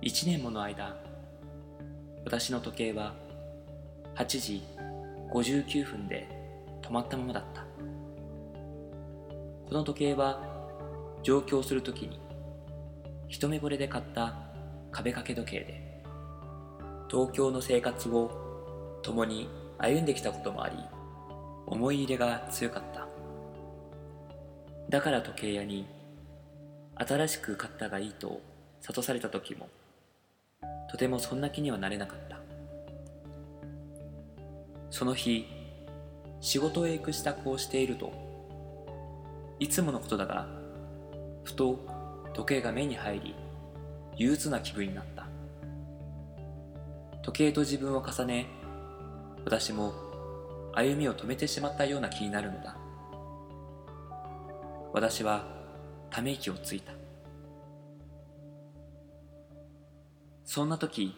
1年もの間私の時計は8時59分で止まったままだった。この時計は上京するときに一目惚れで買った壁掛け時計で東京の生活を共に歩んできたこともあり思い入れが強かった。だから時計屋に新しく買ったがいいと諭された時もとてもそんな気にはなれなかった。その日仕事へ行く支度をしているといつものことだがふと時計が目に入り憂鬱な気分になった。時計と自分を重ね私も歩みを止めてしまったような気になるのだ。私はため息をついた。そんな時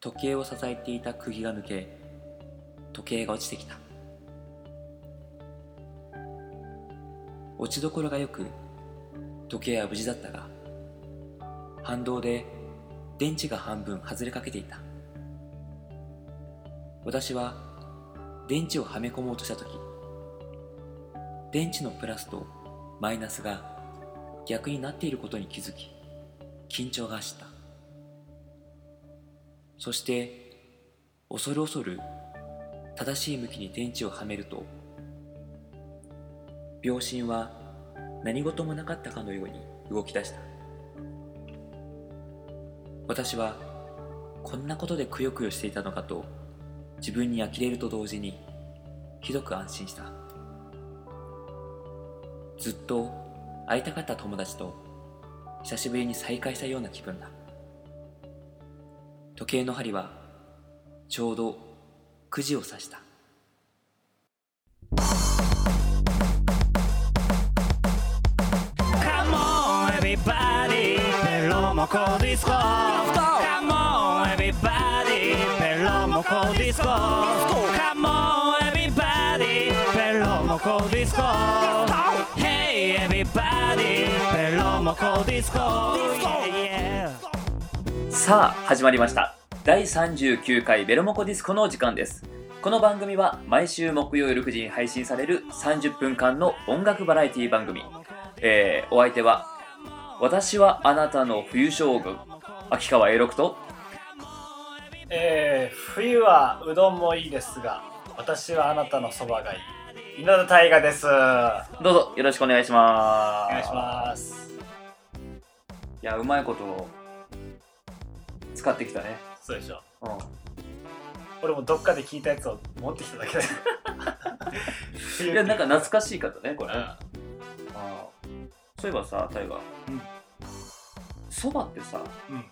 時計を支えていた釘が抜け時計が落ちてきた。落ちどころがよく時計は無事だったが反動で電池が半分外れかけていた。私は電池をはめ込もうとした時電池のプラスとマイナスが逆になっていることに気づき緊張が走った。そして恐る恐る正しい向きに電池をはめると秒針は何事もなかったかのように動き出した。私はこんなことでくよくよしていたのかと自分に呆れると同時にひどく安心した。ずっと会いたかった友達と久しぶりに再会したような気分だ。時計の針はちょうどくじを指した「カモンエビバディペロモコディスコ」「カモンエビバディペロモコディスコ」「カモンエビバディペロモコディスコ」「ヘイエビバディペロモコディスコ」「さあ始まりました。第39回ベロモコディスコのお時間です。この番組は毎週木曜夜9時に配信される30分間の音楽バラエティ番組。えー、お相手は私はあなたの冬将軍秋川栄六とえー、冬はうどんもいいですが私はあなたのそばがいい。稲田大我です。おどうぞよろしくお願いします。願いします。いやうまいこと使ってきたね。そうでしょ。うん。俺もどっかで聞いたやつを持ってきただけだ。いや なんか懐かしい方ねこれ、うん。ああそういえばさ大河うん。そばってさうん。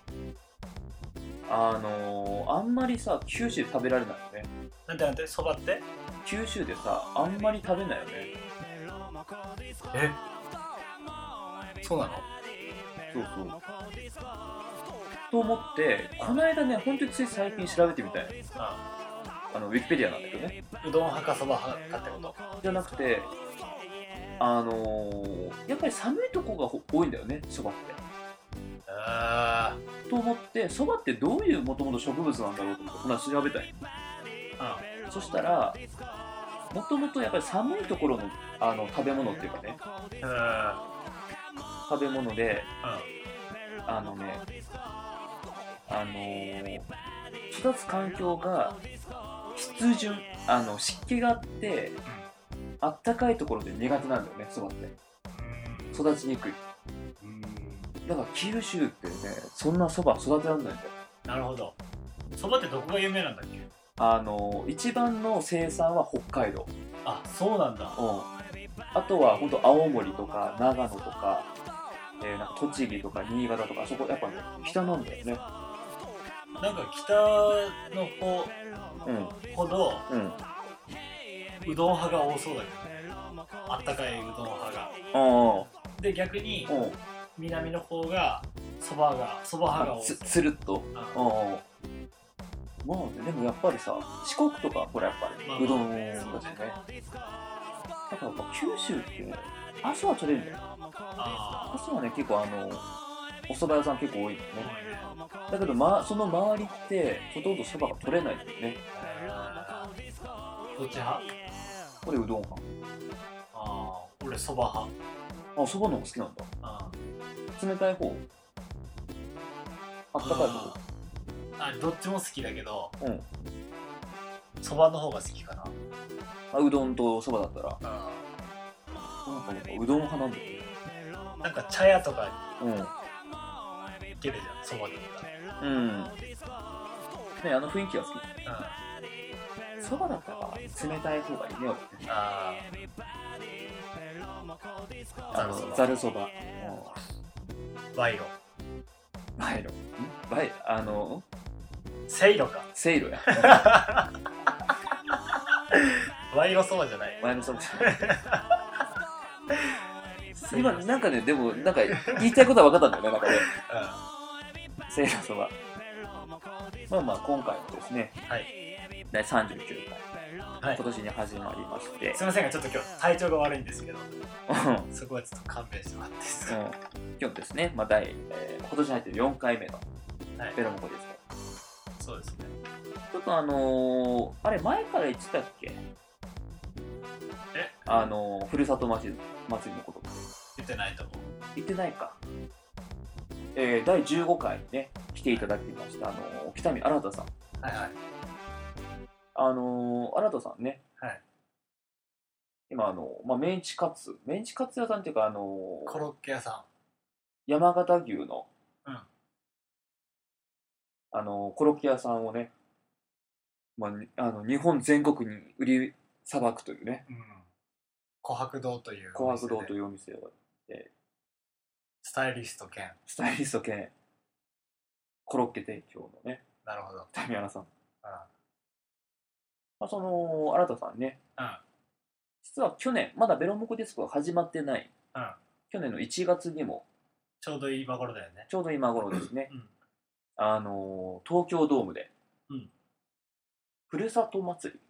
あのー、あんまりさ九州で食べられないよね。なんてなんて？そばって？九州でさあんまり食べないよね。え？そうなの？そうそうと思ってこの間ね本当につい最近調べてみたいああのウィキペディアなんだけどね。うどん派かそば派かってこと？じゃなくてあのー、やっぱり寒いとこがほ多いんだよねそばって。あと思ってそばってどういうもともと植物なんだろうと思ってこの間調べたいあそしたらもともとやっぱり寒いところのあの食べ物っていうかね。食べ物であのねあのー育つ環境が湿潤あの湿気があってあったかいところで苦手なんだよねそばって。育ちにくい。うん。だから九州ってねそんなそば育てられないんだよ。なるほど。そばってどこが有名なんだっけ？あのー一番の生産は北海道。あそうなんだ。うん。あとは本当青森とか長野とか,、えーなんか栃木とか新潟とかあそこやっぱね北なんだよねなんか北の方うんほどうんうどん派が多そうだけどね。あったかいうどん派が。あで逆にあうん。南の方がそばがそば派があつ多そう。つるっと。あああまあねでもやっぱりさ四国とかほらやっぱまありうどんだしね。だからやっぱ九州ってね朝は取れるんだよ。あ朝はね結構あのお蕎麦屋さん結構多いよね。多いねだけど、ま、その周りってほとんど蕎麦が取れないんだよね。どっち派？これうどん派。ああ俺そば派。あ蕎麦の方が好きなんだ。あ冷たい方。あったかい方。あどっちも好きだけどうん。そばの方が好きかな。あうどんと蕎麦だったら。あなんかうどん派なんだよね。なんか茶屋とかうんに行けるじゃんそばだったうん。ねあの雰囲気が好き。らうん。蕎麦だったら冷たい方がいいね俺。ああのざるそば。あ賄賂。バイロバイあのせいろか。せいろや。賄賂そばじゃない。前のそば今なんかねでもなんか言いたいことは分かったんだよねなんかね。うせいろそばまあまあ今回もですねんはい。第39回はい。今年に始まりまして、すいませんがちょっと今日体調が悪いんですけどうん。そこはちょっと勘弁してもらっていいですか、今日ですね、まあ第えー今年入ってる4回目のはい。ベロモコですそうですね。ちょっとあのー、あれ前から言ってたっけ？え？あのー、ふるさと祭りのこと言ってないと思う。言ってないか。えー、第15回にね、来ていただきました、あのー、北見新さん。はいはい。あのー、新さんね、はい。今、あのー、まあ、メンチカツ、メンチカツ屋さんっていうか、あのーコロッケ屋さ山形牛の、うん。あのーコロッケ屋さんをね、まあに、あの日本全国に売りさばくというね、ん、うん、琥珀堂という紅白堂といういうお店を、スタイリスト兼。スタイリスト兼コロッケ提供のね、なるほど。北見アナさん。うんまあ、その、新田さんね、うん実は去年、まだベロモコディスコが始まってない、うん去年の1月にも、ちょうどいい今頃だよね。ちょうど今頃ですね、うん。あのー東京ドームで、うん。ふるさと祭り。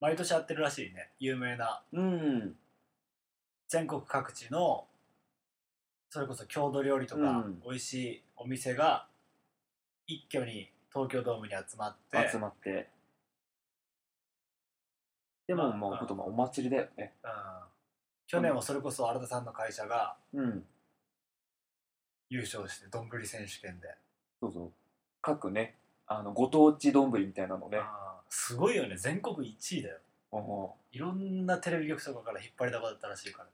毎年やってるらしいね。有名な。うん。全国各地のそれこそ郷土料理とか、うん美味しいお店が一挙に東京ドームに集まって集まって。でも、まあまあ、ことまあお祭りだよね。うん、去年はそれこそ新田さんの会社がうん。優勝してどんぶり選手権で、そうそう。各ね、あの、ご当地丼みたいなのね。すごいよね全国1位だよおいろんなテレビ局とかから引っ張りだこだったらしいからね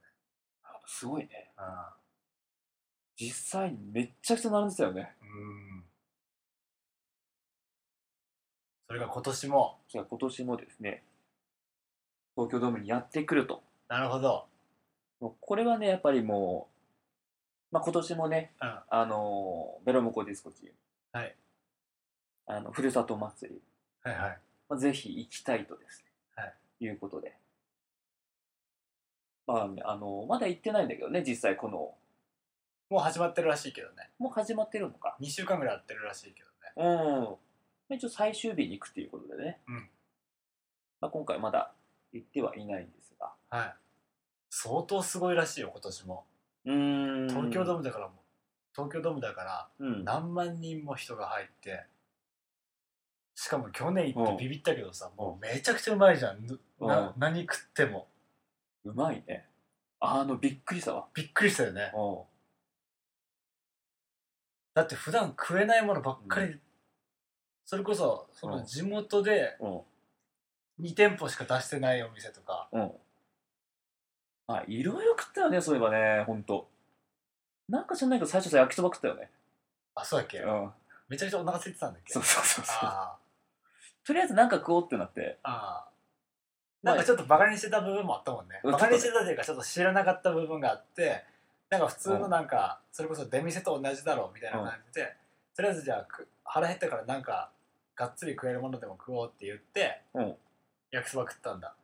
すごいね。あ実際にめっちゃくちゃ並んでたよね。ーうん。それが今年も。じゃあ今年もですね、東京ドームにやってくると。なるほど、もうこれはね、やっぱりもう、まあ、今年もね、うん、あのーベロモコディスコチーム、はい。あのふるさと祭り、はいはい。まあ、ぜひ行きたいとですね、、はいうことで。まあね、あのーまだ行ってないんだけどね、実際この、もう始まってるらしいけどねもう始まってるのか。2週間ぐらいやってるらしいけどねうん。まあ一応最終日に行くっていうことでね、うんまあ、今回まだ行ってはいないんですが。はい相当すごいらしいよ今年もうーん。東京ドームだからもう東京ドームだからうん。何万人も人が入ってしかも去年行ってビビったけどさもうめちゃくちゃうまいじゃんうん何食ってもうまいね。あの、びっくりしたわ。びっくりしたよねうん。だって普段食えないものばっかり、うそれこそそうんの地元でうん。2店舗しか出してないお店とかうん。あ、いろいろ食ったよね、そういえばね、ほんと。なんか知らないけど、最初さ、焼きそば食ったよね。あそうだっけ、うん。めちゃくちゃお腹空いてたんだっけ？そうそうそうそう。あとりあえずなんか食おうってなって。あああなんかちょっとバカにしてた部分もあったもんねうんバカにしてたというかちょっと知らなかった部分があってなんか普通のなんかそれこそ出店と同じだろうみたいな感じでとりあえずじゃあく腹減ったからなんかがっつり食えるものでも食おうって言ってうん。焼きそば食ったんだ。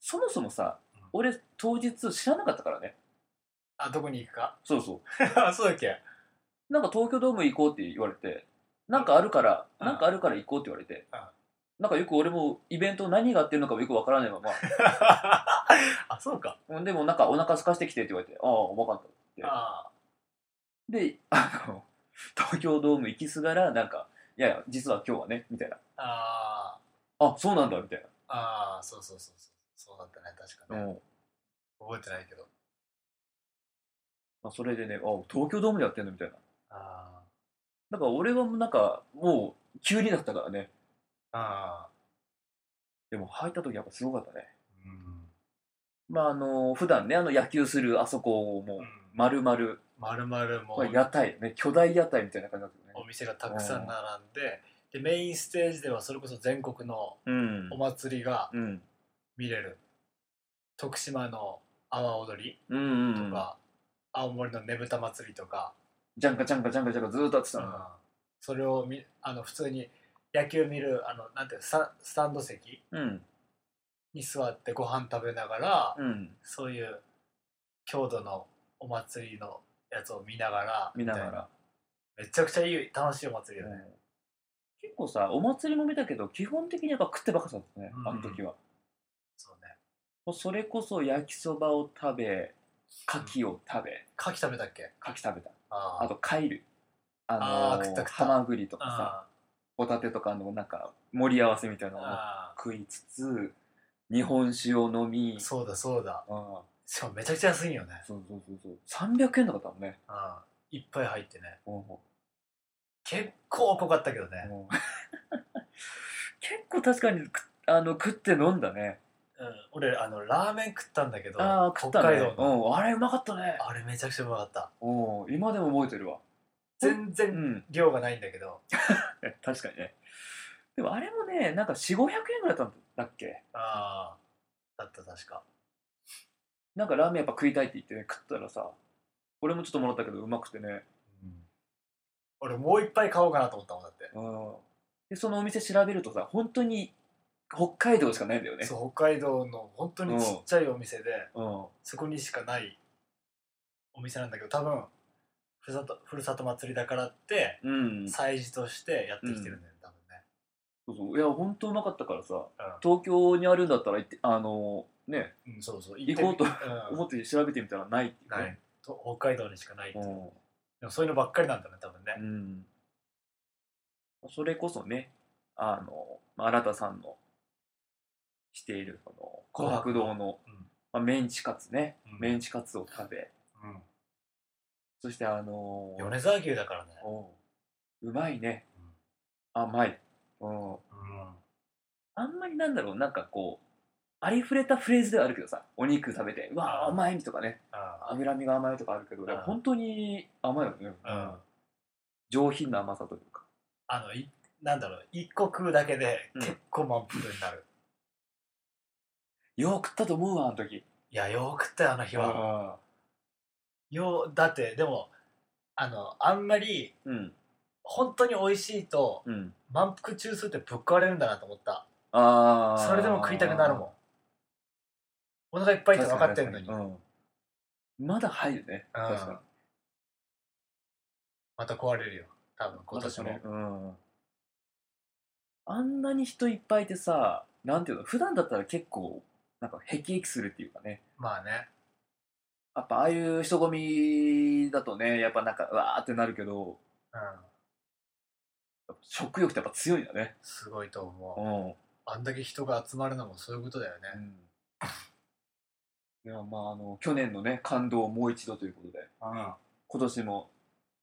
そもそもさうん、俺当日知らなかったからね。あどこに行くか？そうそう。あ そうだっけ？なんか東京ドーム行こうって言われて、なんかあるから、うん。なんかあるから行こうって言われてうん、なんかよく俺もイベント何があってるのかもよくわからないまま、あそうか。うんでもなんかお腹空かしてきてって言われて、ああ、わかったって。あで、あの、東京ドーム行きすがらなんかいやいや実は今日はねみたいな。ああそうなんだみたいあああそうそうそうそう。そうだったね確かな、ね、うん。覚えてないけど。まあ、それでねあ東京ドームでやってんのみたいな。あだから俺はなんかもう急にだったからね。ああでも入った時やっぱすごかったね。あうん。まああの普段ねあの野球するあそこをもう丸々、まるまるもこれ屋台。ね巨大屋台みたいな感じだったよね。お店がたくさん並んででメインステージではそれこそ全国のうん。お祭りがうん。見れる。徳島の阿波踊りうんうんとか、青森のねぶた祭りとか、ジャンカジャンカジャンカジャンカずーっとやってたの、それをみあの普通に野球見るあのなんていうのスタスタンド席うん。に座ってご飯食べながら、うん。そういう郷土のお祭りのやつを見ながら見ながら。めちゃくちゃいい楽しいお祭りだね、結構さお祭りも見たけど基本的にやっぱ食ってばっかだったね、うん。あの時は。そうね。もうそれこそ焼きそばを食べ牡蠣を食べ。牡蠣食べたっけ？牡蠣食べた。ああ。と貝類。あのあーハマグリとかさあホタテとかのなんか盛り合わせみたいなのをあ食いつつ日本酒を飲み。ーそうだそうだ。うんしかもめちゃくちゃ安いんよね。そうそうそうそう。300円とかだもんね、あーいっぱい入ってね。うん結構濃かったけどね、うん。結構確かにくあの食って飲んだね。うん、俺あのラーメン食ったんだけどああ食ったね。北海道の、うん、あれうまかったね。あれめちゃくちゃうまかった。うん。今でも覚えてるわ。う全然ん。量がないんだけど、確かにね。でもあれもねなんか4500円ぐらいだったんだっけ？ああ。だった確かなんかラーメンやっぱ食いたいって言ってね食ったらさ俺もちょっともらったけどうまくてね。俺もう一杯買おうかなと思ったもんだって、うん。でそのお店調べるとさ本当に北海道しかないんだよね。そう北海道の本当にちっちゃいお店で、うん。そこにしかないお店なんだけど多分ふるさとふるさと祭りだからってうん。祭事としてやってきてるんだよね、多分ね。そうそう。いや本当うまかったからさう東京にあるんだったら行ってあのね。ん、うん、そうそう。行こうと思って調べてみたらないっていうね。ない。と北海道にしかないって。いう、うん。でもそういうのばっかりなんだね多分ね、うん、それこそねあのまあ新田さんのしているその琥珀堂の、うん。まあ、メンチカツね、うん。メンチカツを食べ。うん。そしてあのー米沢牛だからね、おううまいね。甘い、うん、うん。あんまりなんだろうなんかこうありふれたフレーズではあるけどさお肉食べてうわうん甘いとかね。あ脂身が甘いとかあるけど、本当に甘いよね、うん。上品な甘さというか。あのいなんだろう一個食うだけでうん。結構満腹になる、よう食ったと思うわあの時。いやよく食ったよあの日は。ようだってでもあのあんまりうん。本当に美味しいとうん。満腹中枢ってぶっ壊れるんだなと思った。ああそれでも食いたくなるもんお腹いっぱいって分かってんのに、うん、まだ入るね。うん確かに。また壊れるよ。多分今年も、まだねうん。あんなに人いっぱいいてさなんていうの普段だったら結構なんかへきへきするっていうかね。まあね。やっぱああいう人混みだとねやっぱなんかうわーってなるけどうん。やっぱ食欲ってやっぱ強いんだね。すごいとう思う、ん。あんだけ人が集まるのもそういうことだよね、いやまああの去年のね感動をもう一度ということで。うん。今年も。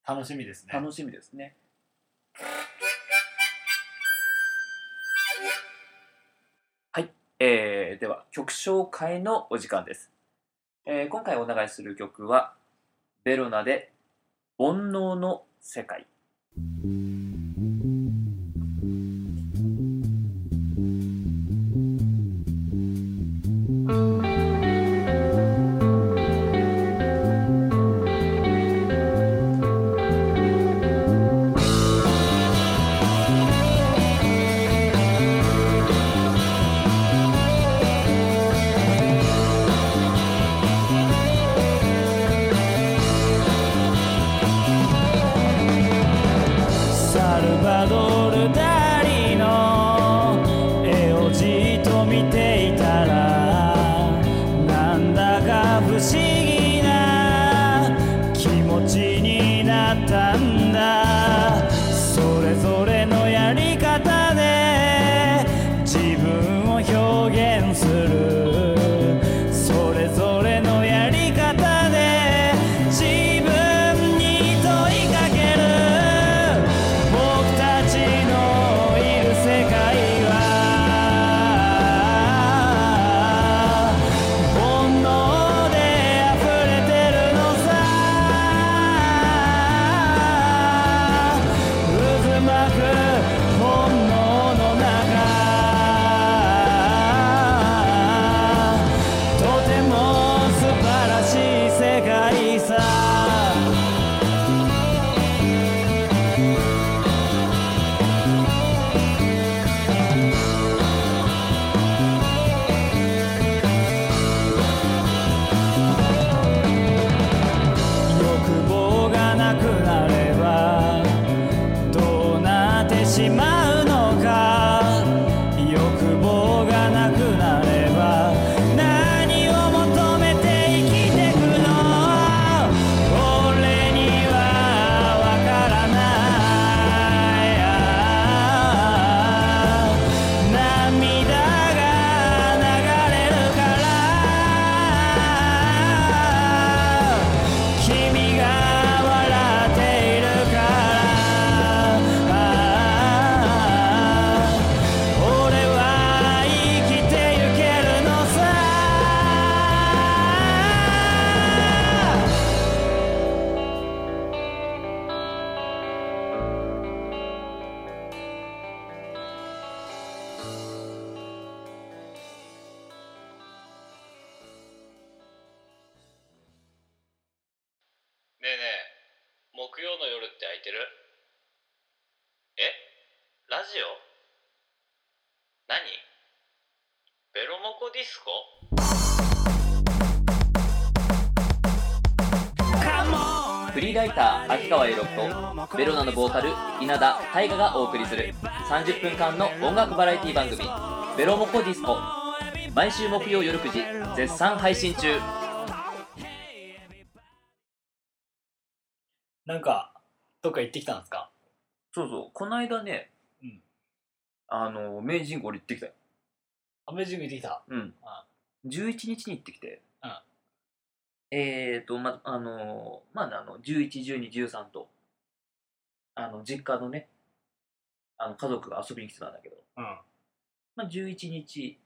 楽しみですね。楽しみですね。はい、えー、では曲紹介のお時間です、えー今回お流しする曲はベロナで「煩悩の世界」ってる？え？ラジオ？何？ベロモコディスコ？フリーライター秋川栄六とベロナのボーカル稲田大我がお送りする30分間の音楽バラエティ番組「ベロモコディスコ」毎週木曜夜9時絶賛配信中。なんかどっか行ってきたんですか？そうそう。この間ね、うん。あの明治神宮俺行ってきたよ。アメージング行ってきた？うん。あ。11日に行ってきて、うん。えーとまあのまああの111213とあの実家のねあの家族が遊びに来てたんだけど、うん。まあ、11日、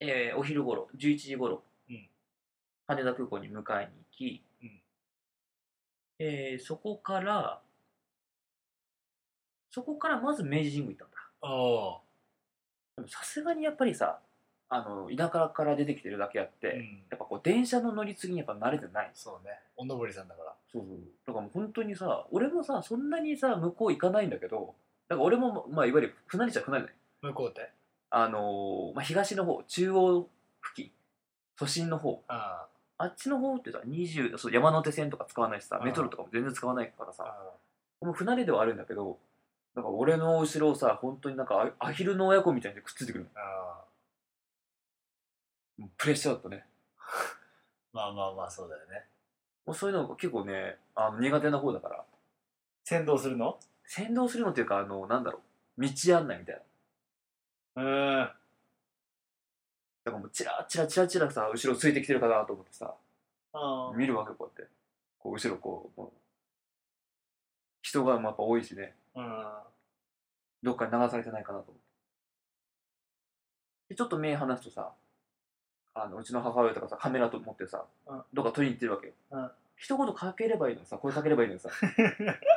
えーお昼頃11時頃、うん。羽田空港に迎えに行き、うん。えーそこからそこからまず明治神宮行ったんだ。おでもさすがにやっぱりさあの田舎から出てきてるだけあって、ーうん。やっぱこう電車の乗り継ぎにやっぱ慣れてない。そうね。おのぼりさんだから。そうそうだからもう本当にさ俺もさそんなにさ向こう行かないんだけどだから俺もまあいわゆる船りちゃ船りない向こうって？あのーまあ、東の方中央付近。都心の方。ああ。っちの方ってさ20そう山手線とか使わないしさうんメトロとかも全然使わないからさ。ああ。もう船出ではあるんだけどなんか俺の後ろをさ本当になんかアアヒルの親子みたいにくっついてくるあもうプレッシャーだったね。まあまあまあそうだよね。もうそういうのが結構ねあの苦手な方だから。先導するの？先導するのっていうかあのなんだろう。道案内みたいな。うん。だからもうチラチラチラチラさ後ろついてきてるかなと思ってさあ見るわけこうやって。こう後ろこうもう。人がやっぱ多いしねうん。どっかに流されてないかなと思って。でちょっと目離すとさあのうちの母親とかさカメラと持ってさ、うん。どっか撮りに行ってるわけよ、うん。一言かければいいのにさ声かければいいのにさ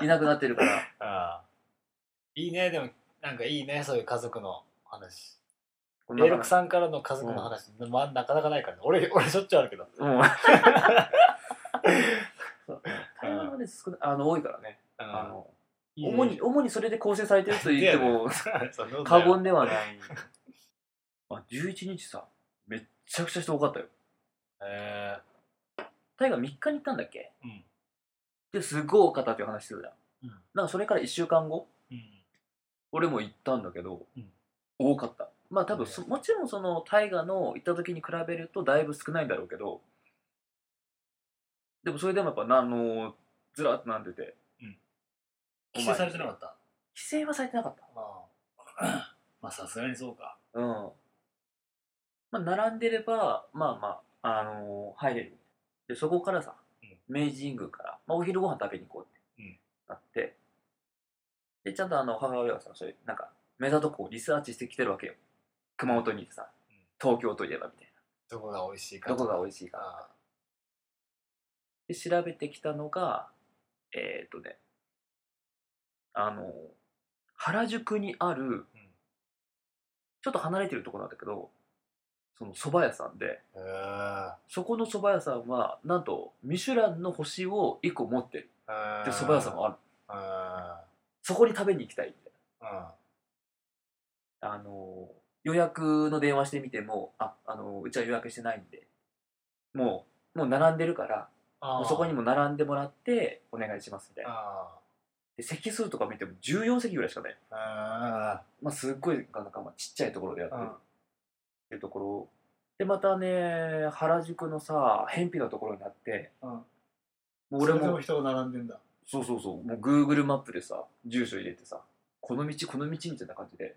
いなくなってるから。ああ。いいねでもなんかいいねそういう家族の話。こんなエイルクさんからの家族の話、まあ、なかなかないからね。俺俺しょっちゅうあるけど。うん。そう。少ないあの多いからね。あの主に主にそれで構成されてると言っても過 よ。言ではない。あ11日さめっちゃくちゃ人多かったよ。え大河3日に行ったんだっけ？ーうん。ですごい多かったっていう話してたじゃん。うん。なんかそれから1週間後うん。俺も行ったんだけど、うん。多かった。まあ多分そもちろんその大河の行った時に比べるとだいぶ少ないんだろうけどでもそれでもやっぱなあのずらっと並んでて規制されてなかった？規制はされてなかった。ああ。まあさすがにそうか。うん。まあ並んでればまあまああの入れる。でそこからさ、うん。明治神宮から、まあ、お昼ご飯食べに行こうってうん。なって、でちゃんとあの母親がさそういうなんか目ざとこうリサーチしてきてるわけよ。熊本にいてさうん。東京といえばみたいどこが美味しいかなどこがい美味しいかあで調べてきたのがえーっとねあの原宿にあるちょっと離れてるところなんだけどその蕎麦屋さんであそこの蕎麦屋さんはなんとミシュランの星を1個持ってる。あで蕎麦屋さんもある。あそこに食べに行きたいみたいあなあの予約の電話してみてもああのうちは予約してないんでもうもう並んでるからあもうそこにも並んでもらってお願いしますみたいな席数とか見ても14席ぐらいしかない。あまあすっごいなんかまあちっちゃいところでやってる。うん。っていうところ。でまたね原宿のさ偏僻なところにあってあ、うん、もう俺もも人が並んでんだ。そうそうそう。もう Google マップでさ住所入れてさこの道この道みたいな感じで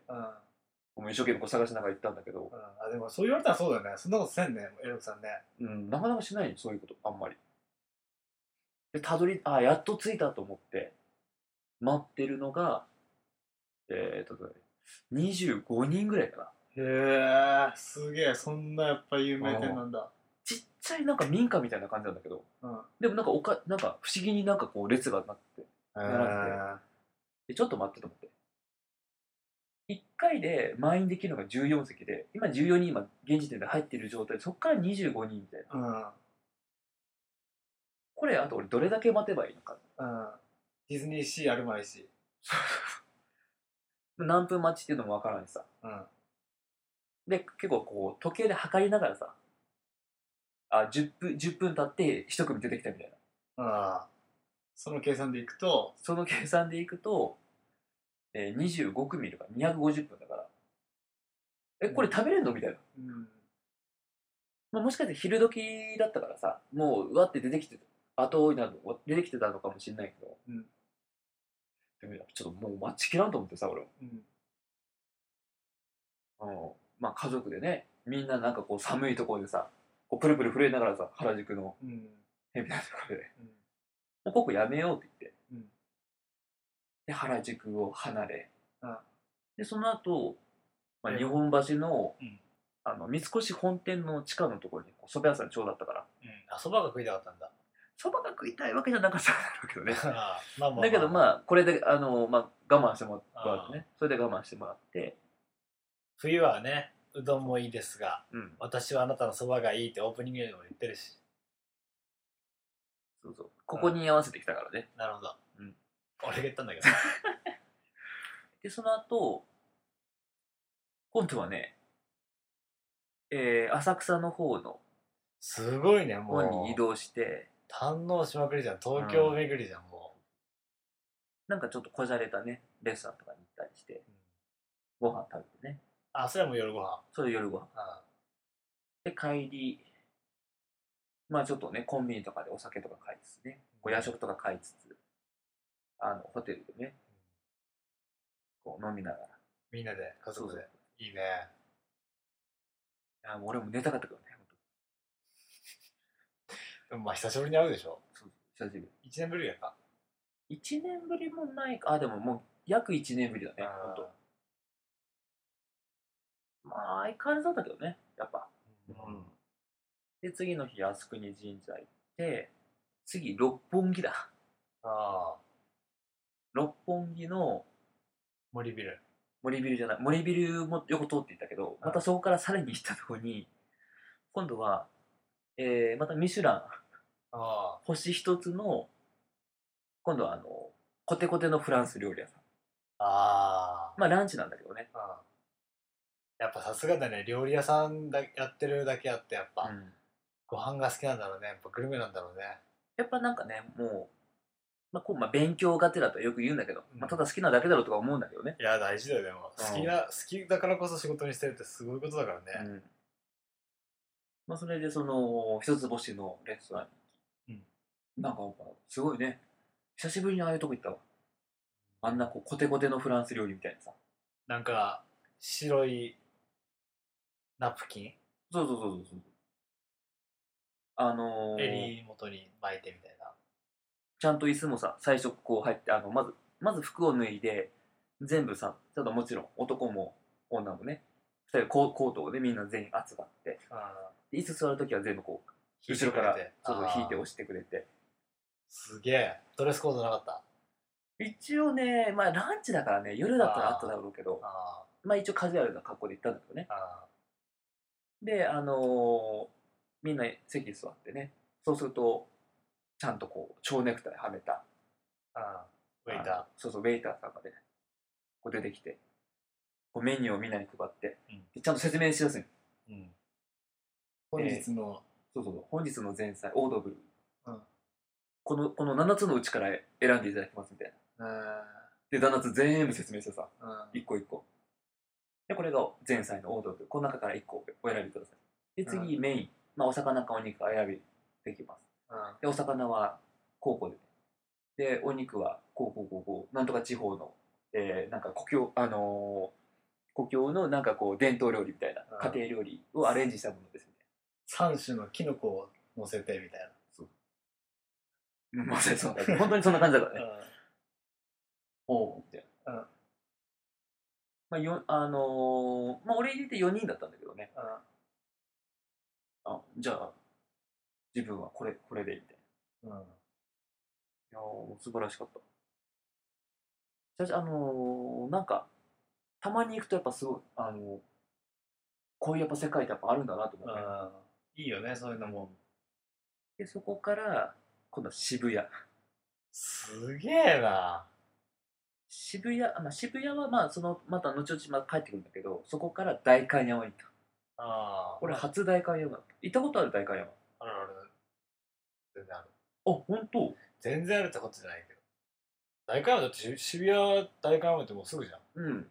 うん、一生懸命こう探しながら行ったんだけど、あでもそう言われたらそうだよね。そんなことせんねエロクさんね。うん、なかなかしないよそういうこと。あんまり。でたどりあやっと着いたと思って待ってるのがえー、っとね25人ぐらいかな。へえすげえそんなやっぱ有名店なんだ。ちっちゃいなんか民家みたいな感じなんだけどうん。でもなんかおかなんか不思議になんかこう列がなってへ並んででちょっと待ってと思って。1回で満員できるのが14席で今14人今現時点で入ってる状態でそっから25人みたいな。うん。これあと俺どれだけ待てばいいのか。うんディズニーシーあるまいし。何分待ちっていうのもわからないしさ。うん。で結構こう時計で測りながらさ。あ10分10分経って一組出てきたみたいな。ああ。その計算でいくと。その計算でいくと、えー、25組いるから250分だから。えこれ食べれるの？みたいな、うん。まあ、もしかして昼時だったからさもううわって出てきて後追いなの出てきてたのかもしれないけど、うんちょっともう待ちきらんと思ってさ俺もうん。あのまあ家族でねみんななんかこう寒いところでさこうプルプル震えながらさ原宿のうん。変なところで。うん。もうここやめようって言って、うん。で原宿を離れ、あ。でその後、まあえ日本橋の,、うん。あの三越本店の地下のところにこう蕎麦屋さんちょうどあったから。うん。あそばが食いたかったんだ蕎麦が食いたいわけじゃなかったんだろうけどね。まあまあだけどまああこれであの、まあ、我慢してもらってね。それで我慢してもらって、冬はねうどんもいいですがうん、私はあなたのそばがいいってオープニングでも言ってるし。そうそう。ここに合わせてきたからね。なるほど、うん。俺が言ったんだけど。でその後今度はね、えー浅草の方のすごいねも方に移う動して堪能しまくりじゃん。東京巡りじゃんもなんかちょっとこじゃれたねレストランとかに行ったりしてご飯食べてね。あそれはもう夜ご飯。それ夜ご飯。あで帰りまあちょっとねコンビニとかでお酒とか買いつつねこう夜食とか買いつつあのホテルでねこう飲みながら。みんなで家族で。いいね。いやもう俺も寝たかったけどねまあ久しぶりに会うでしょ。当そう久しぶり。1年ぶりやか。1年ぶりもないか。あでももう約1年ぶりだねあー。本当まあ相変わらずだったけどねやっぱ。うん。で次の日靖国神社行って次六本木だ。ああ六本木の森ビル。森ビルじゃない森ビルも横通っていったけどあまたそこからさらに行ったところに今度は、えーまたミシュラン星一つの今度はあのコテコテのフランス料理屋さん。ああ。まあランチなんだけどね、うんやっぱさすがだね。料理屋さんだやってるだけあってやっぱ、うん。ご飯が好きなんだろうね。やっぱグルメなんだろうね。やっぱなんかねもう,、まあこうまあ、勉強がてらとよく言うんだけど、うん。まあ、ただ好きなだけだろうとか思うんだけどね、いや大事だよでも。うん。好きな好きだからこそ仕事にしてるってすごいことだからね、うん。まあ、それでその一つ星のレストランになんかすごいね。久しぶりにああいうとこ行ったわ。あんなこうコテコテのフランス料理みたいなさ。なんか白いナプキン？そうそうそうそうそう。あのー襟元に巻いてみたいな。ちゃんと椅子もさ最初こう入ってあのまずまず服を脱いで全部さちょっともちろん男も女もね。2人ココートをねみんな全員集まって。椅子座るときは全部こう後ろからそうそう引いて押してくれてすげえ。ドレスコードなかった？一応ねまあランチだからね夜だったらあっただろうけどあまあ一応カジュアルな格好で行ったんだけどね。ああであのーみんな席に座ってねそうするとちゃんとこう蝶ネクタイはめた。あウェイタそうそうウェイターさんがねこう出てきてこうメニューをみんなに配って、うん。でちゃんと説明しやすいうん、本日の、そうそうそう本日の前菜オードブル、うんこのこの7つのうちから選んでいただきますみたいうん。で弾圧全部説明してさうん。一個一個。でこれが前菜の王道でこの中から一個お選びください。で次、メイン、まあ、お魚かお肉か選びできます。うん。でお魚はこうこうで。でお肉はこうこうこうこうなんとか地方の、えーなんか故郷あのー故郷のなんかこう伝統料理みたいなうん。家庭料理をアレンジしたものですみたい3種のキノコを乗せてみたいなまさにそう。だ本当にそんな感じだからね。な、おうみたいな、うん。まあよあのーまあ俺入れて4人だったんだけどね。うん。あじゃあ自分はこれこれでみたいな。うん。いやー素晴らしかった。しかし、あのーなんか、たまに行くとやっぱすごい、あのーこういうやっぱ世界ってやっぱあるんだなと思うね。いいよねそういうのも。で、そこから、今度は渋谷。すげえな渋谷、あまあ、渋谷はまあ、その、また後々また帰ってくるんだけど、そこから代官山に行った。ああこれ初代官山。行ったことある代官山？あ、あるある全然ある本当全然あるってことじゃないけど大会山だってし渋谷大会山ってもうすぐじゃんうん。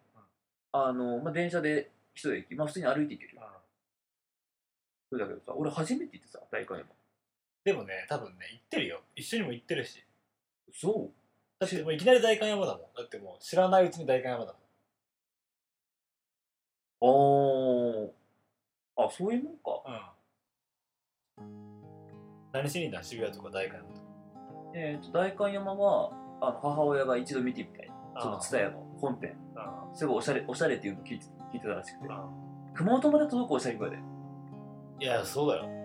あのまあ、電車で一駅、まあ普通に歩いて行けるよ。それだけどさ、俺初めて行ってさ、代官山。でもね多分ね行ってるよ。一緒にも行ってるし。そう。だってもういきなり大観山だもん。だってもう知らないうちに大観山だおー。あそういうもんか。もんうん。何しにいんだ渋谷とか大観山とか。えー、と代官山はあの母親が一度見てみたいその蔦屋の本店。あすごいおしゃれおしゃれっていうのを聞いて聞いてたらしくて。あ熊本まで届くおしゃれ具合でいやそうだよ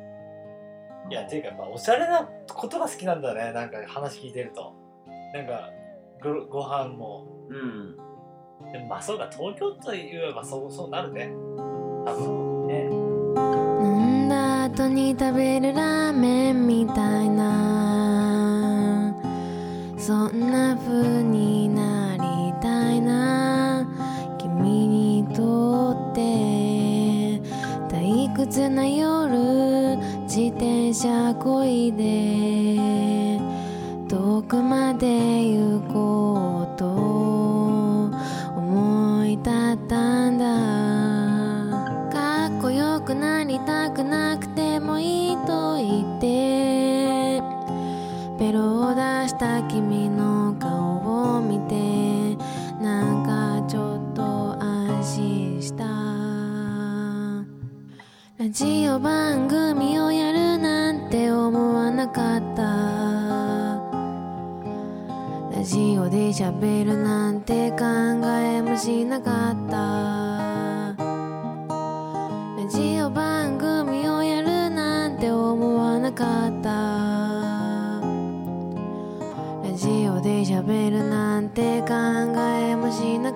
いやていうかやっぱおしゃれなことが好きなんだね。なんか話聞いてると。なんかごご飯も。うん。でもまあそうか東京といえばそうそうなるね。多分。ね。飲んだ後に食べるラーメンみたいな。そんな風になりたいな。君にとって退屈な夜自転車こいで遠くまで行こうと思い立ったんだ。かっこよくなりたくなくてもいいと言ってベロを出した君のラジオ番組をやるなんて思わなかった。ラジオで喋るなんて考えもしなかった。ラジオ番組をやるなんて思わなかった。ラジオで喋るなんて考えもしなかった。